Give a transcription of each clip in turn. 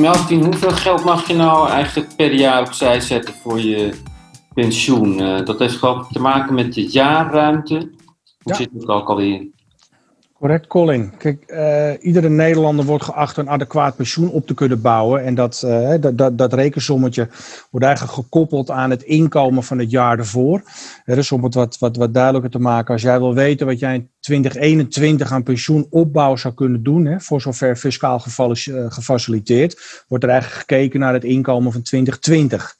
Melvin, hoeveel geld mag je nou eigenlijk per jaar opzij zetten voor je pensioen? Eh, dat heeft gewoon te maken met de jaarruimte. Hoe Ja. zit het ook alweer? Correct, Colin. Kijk, eh, iedere Nederlander wordt geacht een adequaat pensioen op te kunnen bouwen. En dat, eh, dat, dat, dat rekensommetje wordt eigenlijk gekoppeld aan het inkomen van het jaar ervoor. Eh, dus om het wat, wat, wat duidelijker te maken, als jij wil weten wat jij in 2021 aan pensioenopbouw zou kunnen doen, hè, voor zover fiscaal eh, gefaciliteerd, wordt er eigenlijk gekeken naar het inkomen van 2020.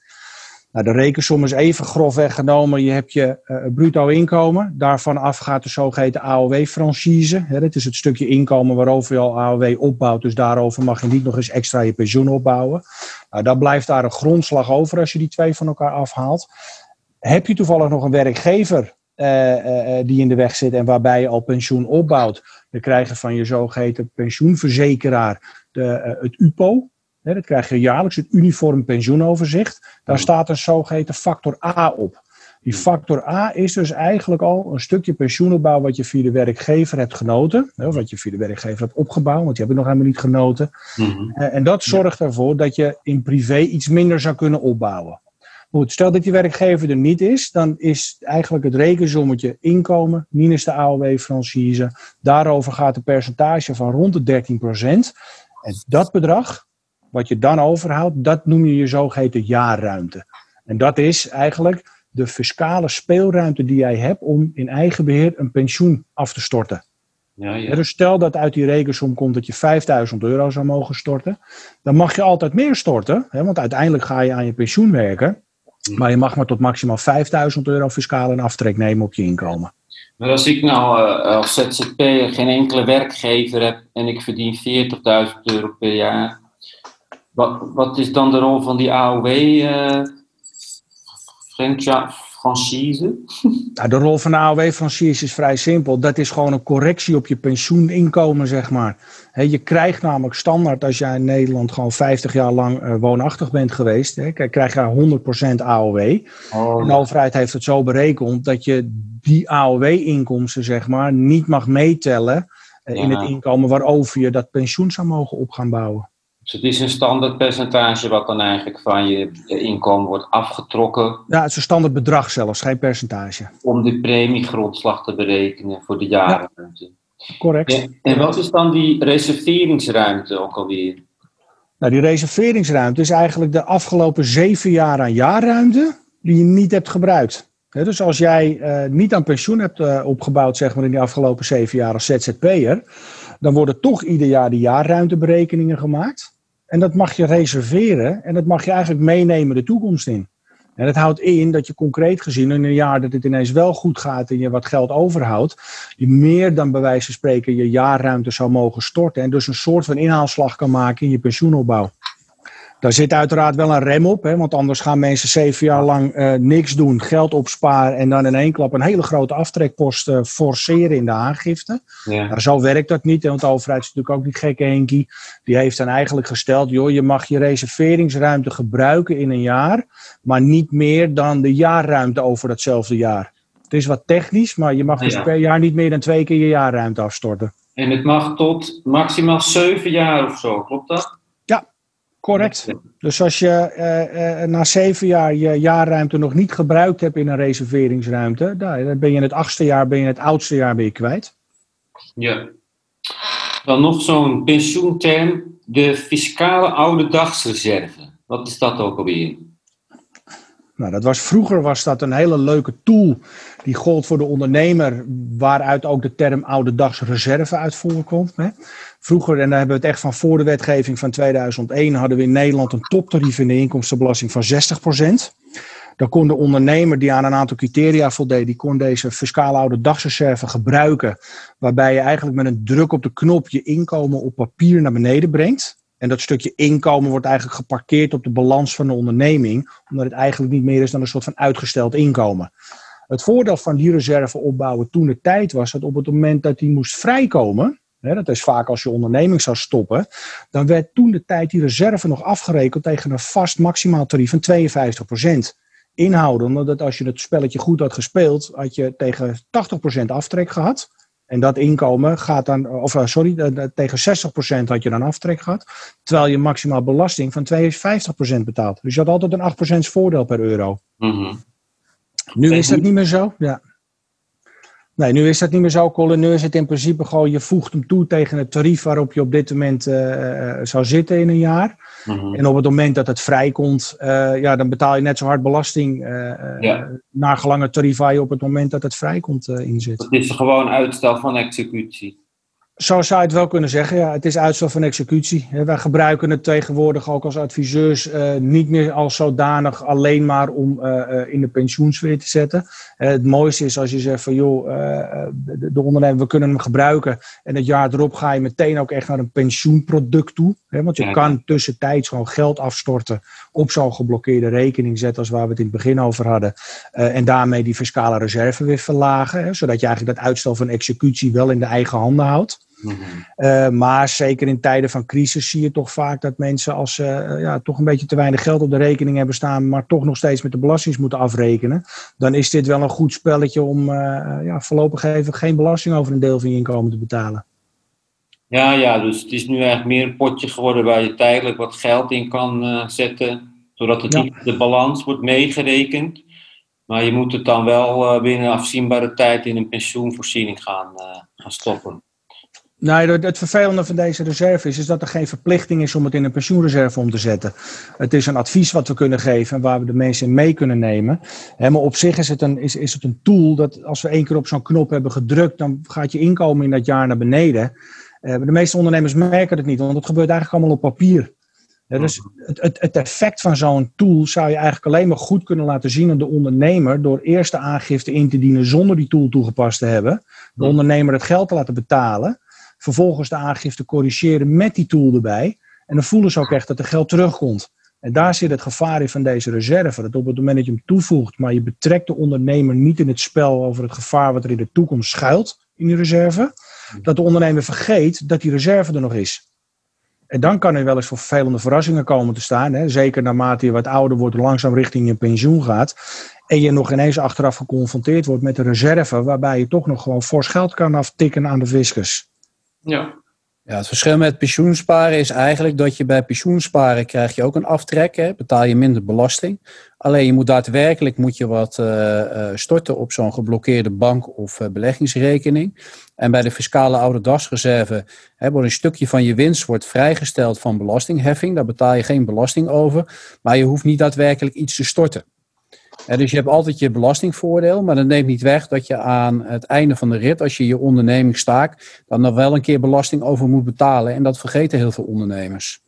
Nou, de rekensom is even grofweg genomen. Je hebt je eh, bruto inkomen. Daarvan af gaat de zogeheten AOW-franchise. Dat is het stukje inkomen waarover je al AOW opbouwt. Dus daarover mag je niet nog eens extra je pensioen opbouwen. Nou, dan blijft daar een grondslag over als je die twee van elkaar afhaalt. Heb je toevallig nog een werkgever eh, eh, eh, die in de weg zit en waarbij je al pensioen opbouwt, dan krijg je van je zogeheten pensioenverzekeraar de, eh, het UPO. Dat krijg je jaarlijks, het Uniform Pensioenoverzicht. Daar staat een zogeheten factor A op. Die factor A is dus eigenlijk al een stukje pensioenopbouw wat je via de werkgever hebt genoten. hè, Of wat je via de werkgever hebt opgebouwd, want die heb ik nog helemaal niet genoten. Mhm. Eh, En dat zorgt ervoor dat je in privé iets minder zou kunnen opbouwen. Goed, stel dat die werkgever er niet is, dan is eigenlijk het rekensommetje inkomen minus de AOW-franchise. Daarover gaat een percentage van rond de 13%. En dat bedrag, wat je dan overhoudt, dat noem je je zogeheten jaarruimte. En dat is eigenlijk de fiscale speelruimte die jij hebt om in eigen beheer een pensioen af te storten. Ja, dus stel dat uit die rekensom komt dat je 5000 euro zou mogen storten. Dan mag je altijd meer storten, hè, want uiteindelijk ga je aan je pensioen werken. Maar je mag maar tot maximaal 5000 euro fiscaal in aftrek nemen op je inkomen. Maar als ik nou eh, als ZZP'er geen enkele werkgever heb en ik verdien 40.000 euro per jaar, wat, wat is dan de rol van die AOW eh franchi- franchise? Nou, de rol van de AOW-franchise is vrij simpel. Dat is gewoon een correctie op je pensioeninkomen, zeg maar. Je krijgt namelijk standaard, als jij in Nederland gewoon 50 jaar lang eh, woonachtig bent geweest, hè, krijg- je 100% AOW. Oh, De overheid heeft het zo berekend dat je die AOW-inkomsten, zeg maar, niet mag meetellen eh, in het inkomen waarover je dat pensioen zou mogen op gaan bouwen. Dus het is een standaard percentage wat dan eigenlijk van je inkomen wordt afgetrokken Ja, het is een standaard bedrag zelfs, geen percentage. om de premiegrondslag te berekenen voor de jarenruimte. Correct. En wat is dan die reserveringsruimte ook alweer? Nou, die reserveringsruimte is eigenlijk de afgelopen zeven jaar aan jaarruimte die je niet hebt gebruikt. Dus als jij eh, niet aan pensioen hebt eh, opgebouwd, zeg maar in die afgelopen zeven jaar als ZZP'er, dan worden toch ieder jaar die jaarruimteberekeningen gemaakt. En dat mag je reserveren en dat mag je eigenlijk meenemen de toekomst in. En dat houdt in dat je concreet gezien in een jaar dat het ineens wel goed gaat en je wat geld overhoudt, je meer dan bij wijze van spreken je jaarruimte zou mogen storten en dus een soort van inhaalslag kan maken in je pensioenopbouw. Daar zit uiteraard wel een rem op, hè, want anders gaan mensen zeven jaar lang eh, niks doen, geld opsparen en dan in één klap een hele grote aftrekpost eh, forceren in de aangifte. Ja. Nou, zo werkt dat niet, hè, want de overheid is natuurlijk ook niet gekke Henkie. Die heeft dan eigenlijk gesteld, joh, je mag je reserveringsruimte gebruiken in een jaar, maar niet meer dan de jaarruimte over datzelfde jaar. Het is wat technisch, maar je mag dus Ja. per jaar niet meer dan twee keer je jaarruimte afstorten. En het mag tot maximaal zeven jaar of zo, klopt dat? Correct. Dus als je eh, eh, na zeven jaar je jaarruimte nog niet gebruikt hebt in een reserveringsruimte, dan ben je in het achtste jaar, ben je in het oudste jaar ben je kwijt. Ja. Dan nog zo'n pensioenterm, de fiscale oude dagsreserve. Wat is dat ook alweer? Nou, dat was, vroeger was dat een hele leuke tool die gold voor de ondernemer, waaruit ook de term oude dagsreserve uit voorkomt. Hè. Vroeger, en daar hebben we het echt van voor de wetgeving van 2001, hadden we in Nederland een toptarief in de inkomstenbelasting van 60%. Dan kon de ondernemer die aan een aantal criteria voldeed, die kon deze fiscale oude dagsreserve gebruiken. Waarbij je eigenlijk met een druk op de knop je inkomen op papier naar beneden brengt. En dat stukje inkomen wordt eigenlijk geparkeerd op de balans van de onderneming, omdat het eigenlijk niet meer is dan een soort van uitgesteld inkomen. Het voordeel van die reserve opbouwen toen de tijd was dat op het moment dat die moest vrijkomen, hè, dat is vaak als je onderneming zou stoppen, dan werd toen de tijd die reserve nog afgerekend tegen een vast maximaal tarief van 52%. Inhouden, omdat als je het spelletje goed had gespeeld, had je tegen 80% aftrek gehad. En dat inkomen gaat dan, of uh, sorry, tegen 60% had je dan aftrek gehad. Terwijl je maximaal belasting van 52% betaalt. Dus je had altijd een 8% voordeel per euro. Mhm. Nu is dat niet meer zo. Ja. Nee, nu is dat niet meer zo, Colin. Nu is het in principe gewoon, je voegt hem toe tegen het tarief waarop je op dit moment uh, zou zitten in een jaar. Mhm. En op het moment dat het vrijkomt, uh, ja, dan betaal je net zo hard belasting Ja. naar gelang het tarief waar je op het moment dat het vrijkomt in zit. Dat is gewoon uitstel van executie. Zo zou je het wel kunnen zeggen. Ja, het is uitstel van executie. Wij gebruiken het tegenwoordig ook als adviseurs eh, niet meer als zodanig alleen maar om eh, eh, in de pensioensfeer te zetten. Het mooiste is als je zegt van joh, de, de ondernemer, we kunnen hem gebruiken. En het jaar erop ga je meteen ook echt naar een pensioenproduct toe. Hè, want je Ja. kan tussentijds gewoon geld afstorten op zo'n geblokkeerde rekening zetten als waar we het in het begin over hadden. En daarmee die fiscale reserve weer verlagen. Hè, zodat je eigenlijk dat uitstel van executie wel in de eigen handen houdt. Mhm. Uh, maar zeker in tijden van crisis zie je toch vaak dat mensen als ze uh, ja, toch een beetje te weinig geld op de rekening hebben staan, maar toch nog steeds met de belastings moeten afrekenen. Dan is dit wel een goed spelletje om uh, ja, voorlopig even geen belasting over een deel van je inkomen te betalen. Ja, ja, dus het is nu eigenlijk meer een potje geworden waar je tijdelijk wat geld in kan uh, zetten, zodat het Ja. niet de balans wordt meegerekend. Maar je moet het dan wel uh, binnen afzienbare tijd in een pensioenvoorziening gaan, uh, gaan stoppen. Nee, het, vervelende van deze reserve is, is dat er geen verplichting is om het in een pensioenreserve om te zetten. Het is een advies wat we kunnen geven en waar we de mensen in mee kunnen nemen. Maar op zich is het, een, is, is het een tool dat als we één keer op zo'n knop hebben gedrukt, dan gaat je inkomen in dat jaar naar beneden. Uh, de meeste ondernemers merken het niet, want het gebeurt eigenlijk allemaal op papier. Ja, dus het, het, het, effect van zo'n tool zou je eigenlijk alleen maar goed kunnen laten zien aan de ondernemer door eerst de aangifte in te dienen zonder die tool toegepast te hebben. De ondernemer het geld te laten betalen. Vervolgens de aangifte corrigeren met die tool erbij. En dan voelen ze ook echt dat er geld terugkomt. En daar zit het gevaar in van deze reserve. Dat op het moment dat je hem toevoegt, maar je betrekt de ondernemer niet in het spel over het gevaar wat er in de toekomst schuilt in die reserve. Dat de ondernemer vergeet dat die reserve er nog is. En dan kan er wel eens voor vervelende verrassingen komen te staan. Hè? Zeker naarmate je wat ouder wordt, langzaam richting je pensioen gaat. En je nog ineens achteraf geconfronteerd wordt met een reserve. waarbij je toch nog gewoon fors geld kan aftikken aan de fiscus. Ja. Ja, het verschil met pensioensparen is eigenlijk dat je bij pensioensparen krijg je ook een aftrek, hè, betaal je minder belasting. Alleen je moet daadwerkelijk moet je wat uh, uh, storten op zo'n geblokkeerde bank of uh, beleggingsrekening. En bij de fiscale oude dagsreserve hè, wordt een stukje van je winst wordt vrijgesteld van belastingheffing. Daar betaal je geen belasting over, maar je hoeft niet daadwerkelijk iets te storten. Dus je hebt altijd je belastingvoordeel, maar dat neemt niet weg dat je aan het einde van de rit, als je je onderneming staakt, dan nog wel een keer belasting over moet betalen. En dat vergeten heel veel ondernemers.